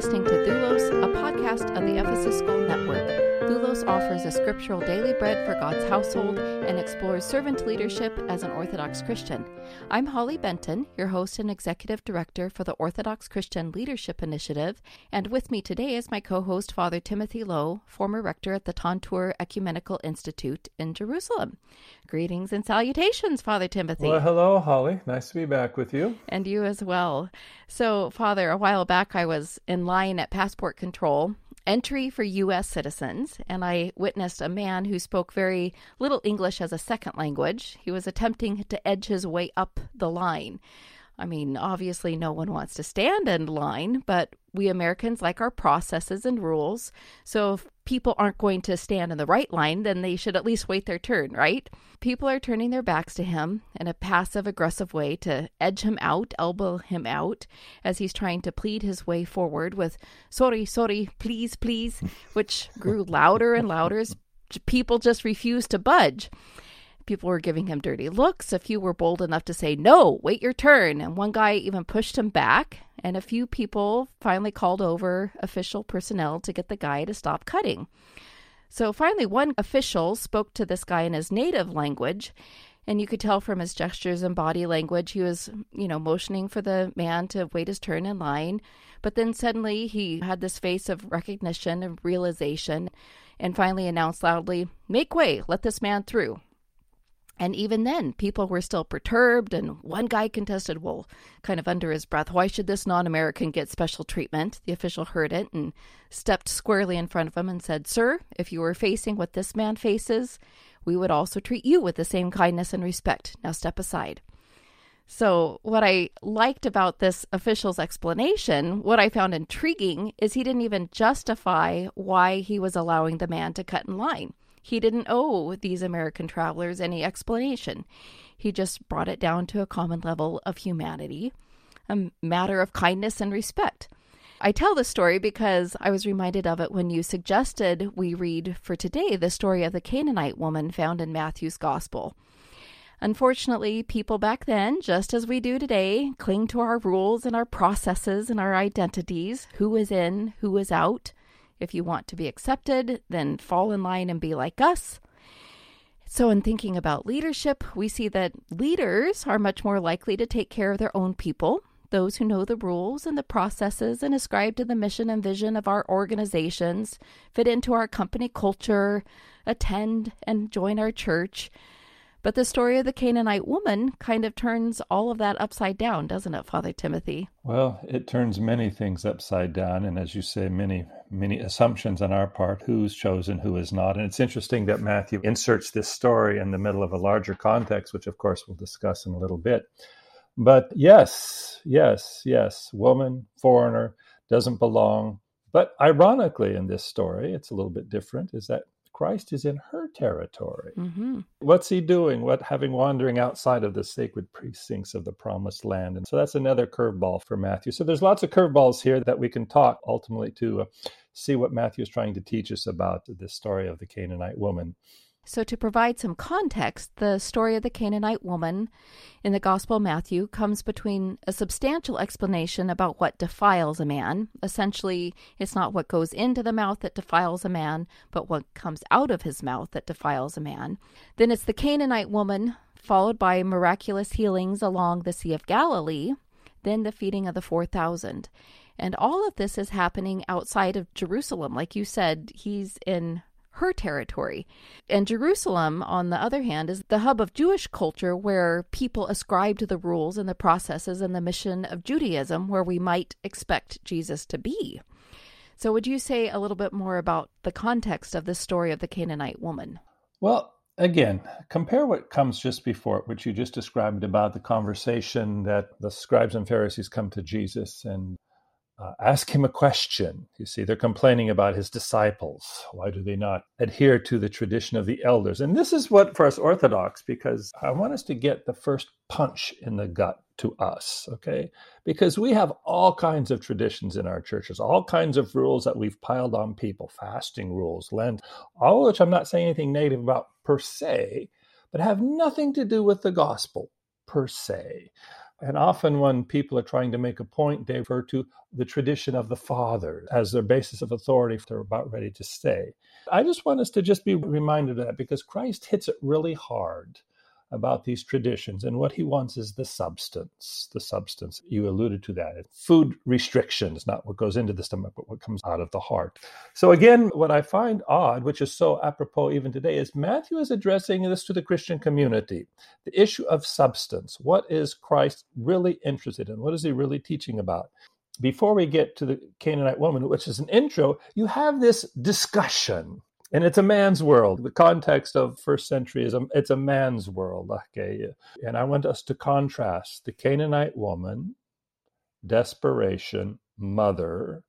listening to Doulos, a podcast of the Ephesus School Network. Doulos offers a scriptural daily bread for God's household and explores servant leadership as an Orthodox Christian. I'm Holly Benton, your host and executive director for the Orthodox Christian Leadership Initiative, and with me today is my co host, Father Timothy Lowe, former rector at the Tantur Ecumenical Institute in Jerusalem. Greetings and salutations, Father Timothy. Well, hello, Holly. Nice to be back with you. And you as well. So, Father, a while back I was in line at passport control entry for U.S. citizens, and I witnessed a man who spoke very little English as a second language. He was attempting to edge his way up the line. I mean, obviously, no one wants to stand in line, but we Americans like our processes and rules. So if people aren't going to stand in the right line, then they should at least wait their turn, right? People are turning their backs to him in a passive aggressive way to edge him out, elbow him out, as he's trying to plead his way forward with, sorry, sorry, please, please, which grew louder and louder as people just refused to budge. People were giving him dirty looks. A few were bold enough to say, No, wait your turn. And one guy even pushed him back. And a few people finally called over official personnel to get the guy to stop cutting. So finally, one official spoke to this guy in his native language. And you could tell from his gestures and body language, he was, you know, motioning for the man to wait his turn in line. But then suddenly he had this face of recognition and realization and finally announced loudly, Make way, let this man through. And even then, people were still perturbed. And one guy contested, well, kind of under his breath, why should this non American get special treatment? The official heard it and stepped squarely in front of him and said, Sir, if you were facing what this man faces, we would also treat you with the same kindness and respect. Now step aside. So, what I liked about this official's explanation, what I found intriguing, is he didn't even justify why he was allowing the man to cut in line. He didn't owe these American travelers any explanation. He just brought it down to a common level of humanity, a matter of kindness and respect. I tell this story because I was reminded of it when you suggested we read for today the story of the Canaanite woman found in Matthew's Gospel. Unfortunately, people back then, just as we do today, cling to our rules and our processes and our identities who is in, who is out. If you want to be accepted, then fall in line and be like us. So, in thinking about leadership, we see that leaders are much more likely to take care of their own people, those who know the rules and the processes and ascribe to the mission and vision of our organizations, fit into our company culture, attend and join our church. But the story of the Canaanite woman kind of turns all of that upside down, doesn't it, Father Timothy? Well, it turns many things upside down, and as you say, many, many assumptions on our part who's chosen, who is not. And it's interesting that Matthew inserts this story in the middle of a larger context, which of course we'll discuss in a little bit. But yes, yes, yes, woman, foreigner, doesn't belong. But ironically, in this story, it's a little bit different, is that Christ is in her territory. Mm-hmm. What's he doing? What having wandering outside of the sacred precincts of the promised land? And so that's another curveball for Matthew. So there's lots of curveballs here that we can talk ultimately to uh, see what Matthew is trying to teach us about this story of the Canaanite woman. So, to provide some context, the story of the Canaanite woman in the Gospel of Matthew comes between a substantial explanation about what defiles a man. Essentially, it's not what goes into the mouth that defiles a man, but what comes out of his mouth that defiles a man. Then it's the Canaanite woman, followed by miraculous healings along the Sea of Galilee, then the feeding of the 4,000. And all of this is happening outside of Jerusalem. Like you said, he's in her territory. And Jerusalem, on the other hand, is the hub of Jewish culture where people ascribe to the rules and the processes and the mission of Judaism where we might expect Jesus to be. So, would you say a little bit more about the context of this story of the Canaanite woman? Well, again, compare what comes just before which you just described about the conversation that the scribes and Pharisees come to Jesus and uh, ask him a question. You see, they're complaining about his disciples. Why do they not adhere to the tradition of the elders? And this is what, for us Orthodox, because I want us to get the first punch in the gut to us, okay? Because we have all kinds of traditions in our churches, all kinds of rules that we've piled on people fasting rules, Lent, all of which I'm not saying anything negative about per se, but have nothing to do with the gospel per se. And often, when people are trying to make a point, they refer to the tradition of the father as their basis of authority if they're about ready to stay. I just want us to just be reminded of that because Christ hits it really hard about these traditions. And what he wants is the substance. The substance. You alluded to that. Food restrictions, not what goes into the stomach, but what comes out of the heart. So, again, what I find odd, which is so apropos even today, is Matthew is addressing this to the Christian community the issue of substance. What is Christ really interested in? What is he really teaching about? Before we get to the Canaanite woman, which is an intro, you have this discussion and it's a man's world. The context of first century is a, it's a man's world. Okay, and I want us to contrast the Canaanite woman, desperation, mother,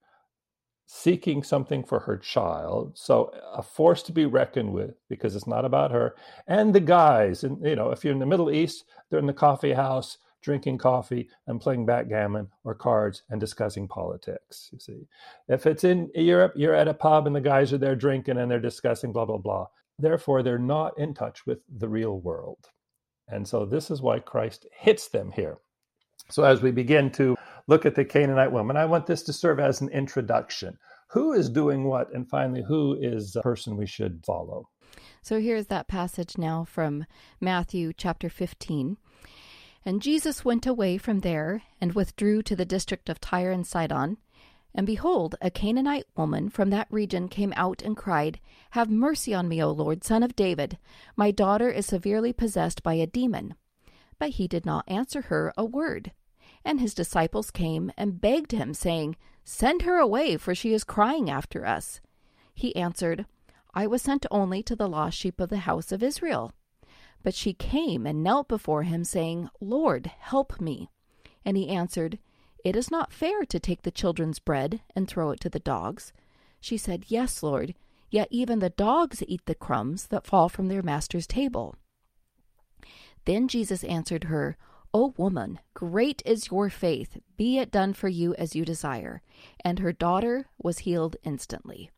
seeking something for her child, so a force to be reckoned with because it's not about her, and the guys. And you know, if you're in the Middle East, they're in the coffee house drinking coffee and playing backgammon or cards and discussing politics. You see, if it's in Europe, you're at a pub and the guys are there drinking and they're discussing blah, blah, blah. Therefore, they're not in touch with the real world. And so, this is why Christ hits them here. So, as we begin to look at the Canaanite woman, I want this to serve as an introduction. Who is doing what? And finally, who is the person we should follow? So, here's that passage now from Matthew chapter 15. And Jesus went away from there and withdrew to the district of Tyre and Sidon. And behold, a Canaanite woman from that region came out and cried, Have mercy on me, O Lord, son of David. My daughter is severely possessed by a demon. But he did not answer her a word. And his disciples came and begged him, saying, Send her away, for she is crying after us. He answered, I was sent only to the lost sheep of the house of Israel. But she came and knelt before him, saying, Lord, help me. And he answered, It is not fair to take the children's bread and throw it to the dogs. She said, Yes, Lord, yet even the dogs eat the crumbs that fall from their master's table. Then Jesus answered her, O woman, great is your faith. Be it done for you as you desire. And her daughter was healed instantly.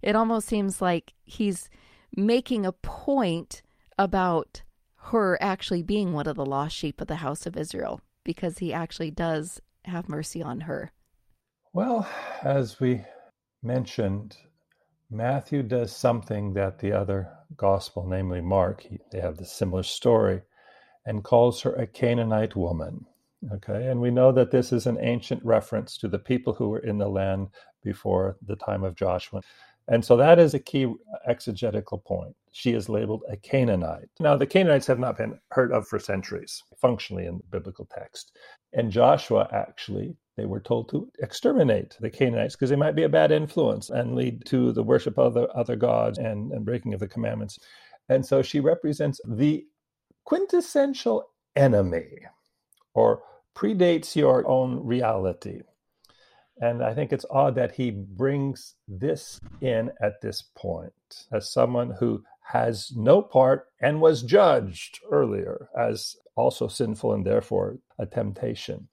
It almost seems like he's making a point about her actually being one of the lost sheep of the house of Israel because he actually does have mercy on her. Well, as we mentioned, Matthew does something that the other gospel, namely Mark, he, they have the similar story, and calls her a Canaanite woman. Okay, and we know that this is an ancient reference to the people who were in the land before the time of Joshua. And so that is a key exegetical point. She is labeled a Canaanite. Now, the Canaanites have not been heard of for centuries, functionally in the biblical text. And Joshua actually, they were told to exterminate the Canaanites because they might be a bad influence and lead to the worship of other, other gods and, and breaking of the commandments. And so she represents the quintessential enemy or predates your own reality. And I think it's odd that he brings this in at this point as someone who has no part and was judged earlier as also sinful and therefore a temptation.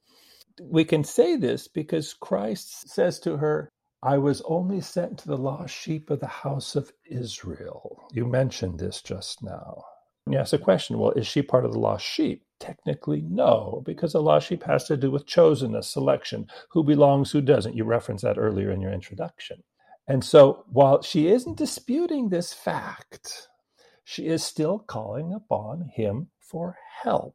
We can say this because Christ says to her, I was only sent to the lost sheep of the house of Israel. You mentioned this just now. And you ask the question, well, is she part of the lost sheep? Technically, no, because a lost has to do with chosenness, selection, who belongs, who doesn't. You referenced that earlier in your introduction. And so, while she isn't disputing this fact, she is still calling upon him for help.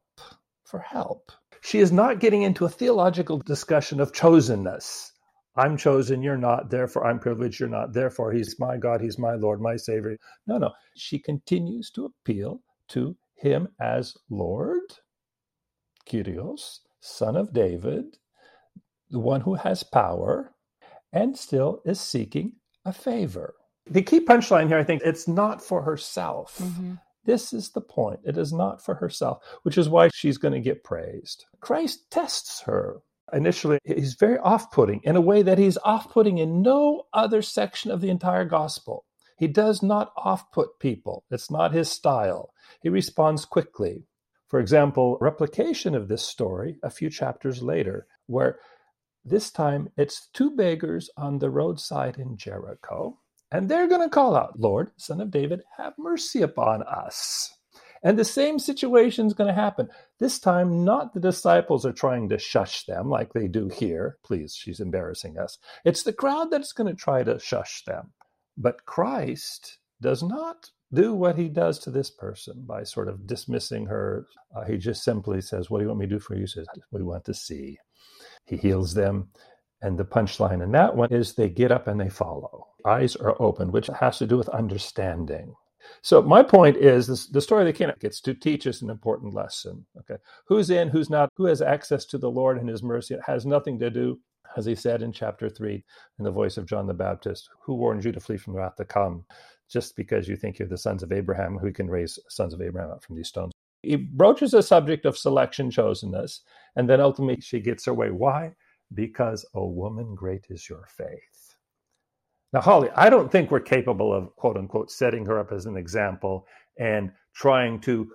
For help. She is not getting into a theological discussion of chosenness. I'm chosen, you're not, therefore I'm privileged, you're not, therefore he's my God, he's my Lord, my Savior. No, no. She continues to appeal to him as Lord, Kyrios, son of David, the one who has power, and still is seeking a favor. The key punchline here, I think, it's not for herself. Mm-hmm. This is the point. It is not for herself, which is why she's going to get praised. Christ tests her. Initially, he's very off putting in a way that he's off putting in no other section of the entire gospel. He does not off put people, it's not his style. He responds quickly. For example, replication of this story a few chapters later, where this time it's two beggars on the roadside in Jericho, and they're going to call out, Lord, son of David, have mercy upon us. And the same situation is going to happen. This time, not the disciples are trying to shush them like they do here. Please, she's embarrassing us. It's the crowd that's going to try to shush them. But Christ does not do what he does to this person by sort of dismissing her. Uh, he just simply says, What do you want me to do for you? He says, We want to see. He heals them. And the punchline in that one is they get up and they follow. Eyes are open, which has to do with understanding. So my point is this, the story of the Cana gets to teach us an important lesson. Okay, who's in, who's not, who has access to the Lord and His mercy. It has nothing to do, as He said in chapter three, in the voice of John the Baptist, who warned you to flee from the wrath to come, just because you think you're the sons of Abraham, who can raise sons of Abraham up from these stones. He broaches the subject of selection, chosenness, and then ultimately she gets her way. Why? Because, O woman, great is your faith. Now, Holly, I don't think we're capable of quote unquote setting her up as an example and trying to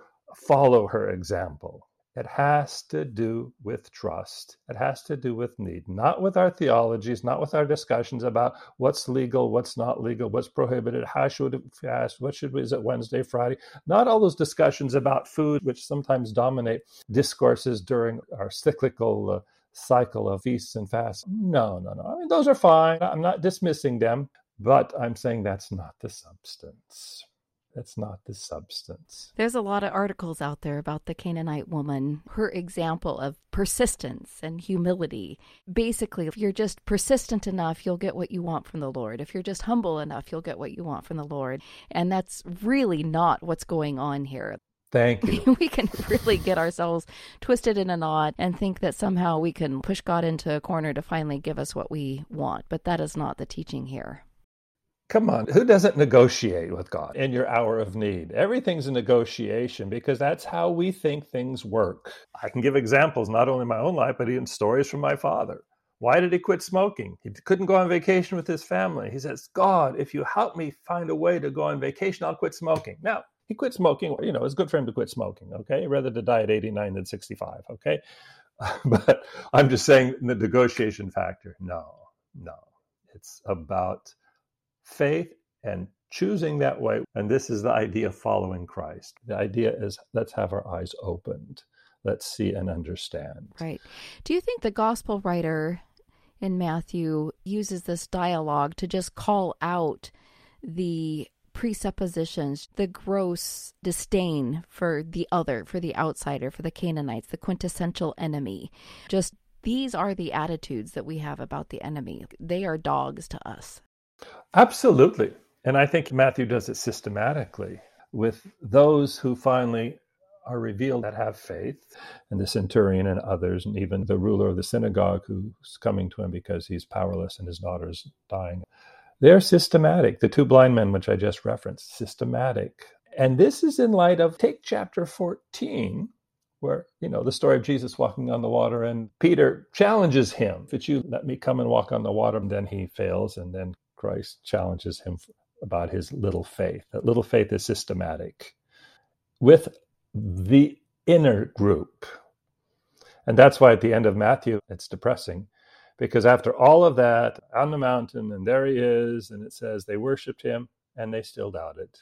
follow her example. It has to do with trust. It has to do with need, not with our theologies, not with our discussions about what's legal, what's not legal, what's prohibited, how should it fast, what should we, is it Wednesday, Friday? Not all those discussions about food, which sometimes dominate discourses during our cyclical uh, cycle of feasts and fasts. No, no, no. I mean, those are fine. I'm not dismissing them, but I'm saying that's not the substance. That's not the substance. There's a lot of articles out there about the Canaanite woman, her example of persistence and humility. Basically, if you're just persistent enough, you'll get what you want from the Lord. If you're just humble enough, you'll get what you want from the Lord. And that's really not what's going on here. Thank you. we can really get ourselves twisted in a knot and think that somehow we can push God into a corner to finally give us what we want. But that is not the teaching here. Come on, who doesn't negotiate with God in your hour of need? Everything's a negotiation because that's how we think things work. I can give examples not only in my own life, but even stories from my father. Why did he quit smoking? He couldn't go on vacation with his family. He says, God, if you help me find a way to go on vacation, I'll quit smoking. Now, he quit smoking. You know, it's good for him to quit smoking, okay? Rather to die at 89 than 65, okay? but I'm just saying the negotiation factor. No, no. It's about faith and choosing that way. And this is the idea of following Christ. The idea is let's have our eyes opened. Let's see and understand. Right. Do you think the gospel writer in Matthew uses this dialogue to just call out the presuppositions, the gross disdain for the other, for the outsider, for the Canaanites, the quintessential enemy. Just these are the attitudes that we have about the enemy. They are dogs to us. Absolutely. And I think Matthew does it systematically with those who finally are revealed that have faith, and the centurion and others, and even the ruler of the synagogue who's coming to him because he's powerless and his daughter's dying. They're systematic. The two blind men, which I just referenced, systematic. And this is in light of take chapter 14, where, you know, the story of Jesus walking on the water, and Peter challenges him, If you let me come and walk on the water, and then he fails, and then Christ challenges him about his little faith. That little faith is systematic with the inner group. And that's why at the end of Matthew, it's depressing because after all of that on the mountain, and there he is, and it says they worshiped him and they still doubted. It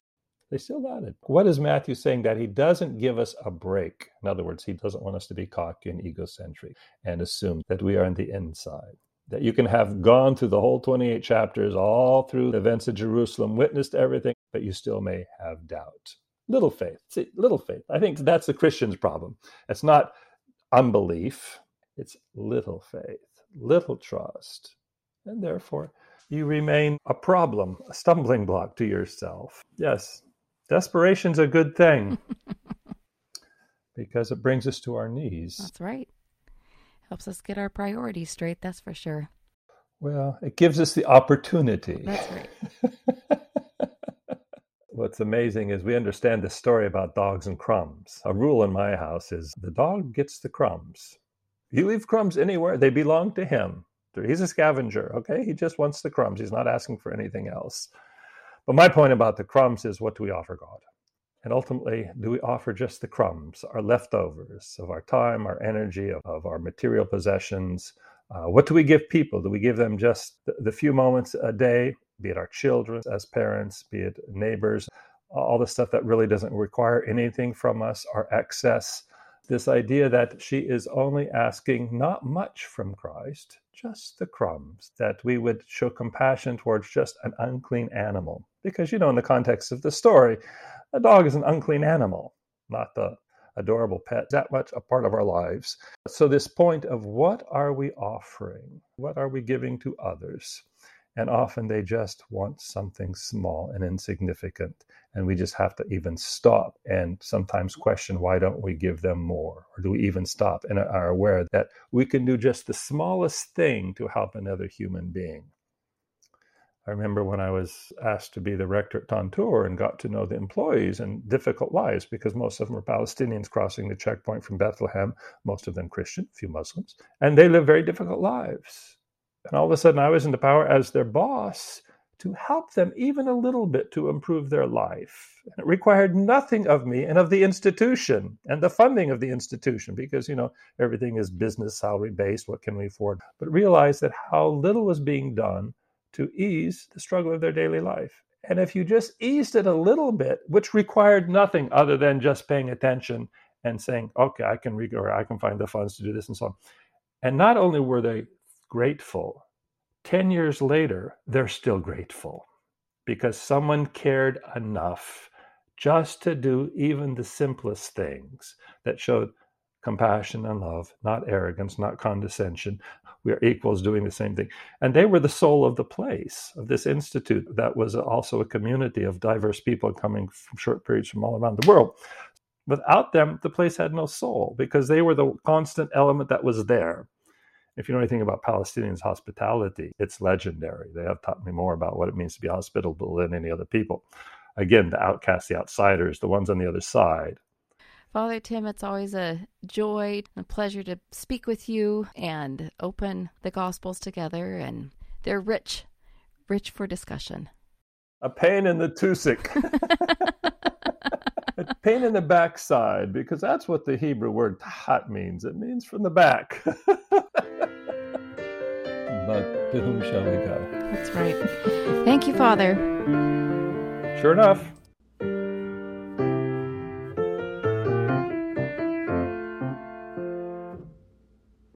they still doubted. What is Matthew saying? That he doesn't give us a break. In other words, he doesn't want us to be cocky and egocentric and assume that we are on the inside. That you can have gone through the whole 28 chapters, all through the events of Jerusalem, witnessed everything, but you still may have doubt. Little faith. See, little faith. I think that's the Christian's problem. It's not unbelief, it's little faith little trust, and therefore you remain a problem, a stumbling block to yourself. Yes, desperation's a good thing because it brings us to our knees. That's right. Helps us get our priorities straight, that's for sure. Well, it gives us the opportunity. That's right. What's amazing is we understand the story about dogs and crumbs. A rule in my house is the dog gets the crumbs. You leave crumbs anywhere, they belong to him. He's a scavenger, okay? He just wants the crumbs. He's not asking for anything else. But my point about the crumbs is what do we offer God? And ultimately, do we offer just the crumbs, our leftovers of our time, our energy, of, our material possessions? Uh, what do we give people? Do we give them just the, the few moments a day, be it our children as parents, be it neighbors? all the stuff that really doesn't require anything from us, our excess. This idea that she is only asking not much from Christ, just the crumbs, that we would show compassion towards just an unclean animal. Because, you know, in the context of the story, a dog is an unclean animal, not the adorable pet, that much a part of our lives. So, this point of what are we offering? What are we giving to others? And often they just want something small and insignificant. And we just have to even stop and sometimes question why don't we give them more? Or do we even stop and are aware that we can do just the smallest thing to help another human being? I remember when I was asked to be the rector at Tantur and got to know the employees and difficult lives because most of them were Palestinians crossing the checkpoint from Bethlehem, most of them Christian, a few Muslims, and they live very difficult lives. And all of a sudden, I was in the power as their boss to help them even a little bit to improve their life. And it required nothing of me and of the institution and the funding of the institution because, you know, everything is business salary based. What can we afford? But realize that how little was being done to ease the struggle of their daily life. And if you just eased it a little bit, which required nothing other than just paying attention and saying, okay, I can read or I can find the funds to do this and so on. And not only were they grateful, 10 years later, they're still grateful because someone cared enough just to do even the simplest things that showed compassion and love, not arrogance, not condescension. We are equals doing the same thing. And they were the soul of the place, of this institute that was also a community of diverse people coming from short periods from all around the world. Without them, the place had no soul because they were the constant element that was there. If you know anything about Palestinians' hospitality, it's legendary. They have taught me more about what it means to be hospitable than any other people. Again, the outcasts, the outsiders, the ones on the other side, Father Tim, it's always a joy and a pleasure to speak with you and open the Gospels together, and they're rich, rich for discussion. A pain in the tusik. a pain in the backside, because that's what the Hebrew word tahat means. It means from the back. but to whom shall we go? That's right. Thank you, Father. Sure enough.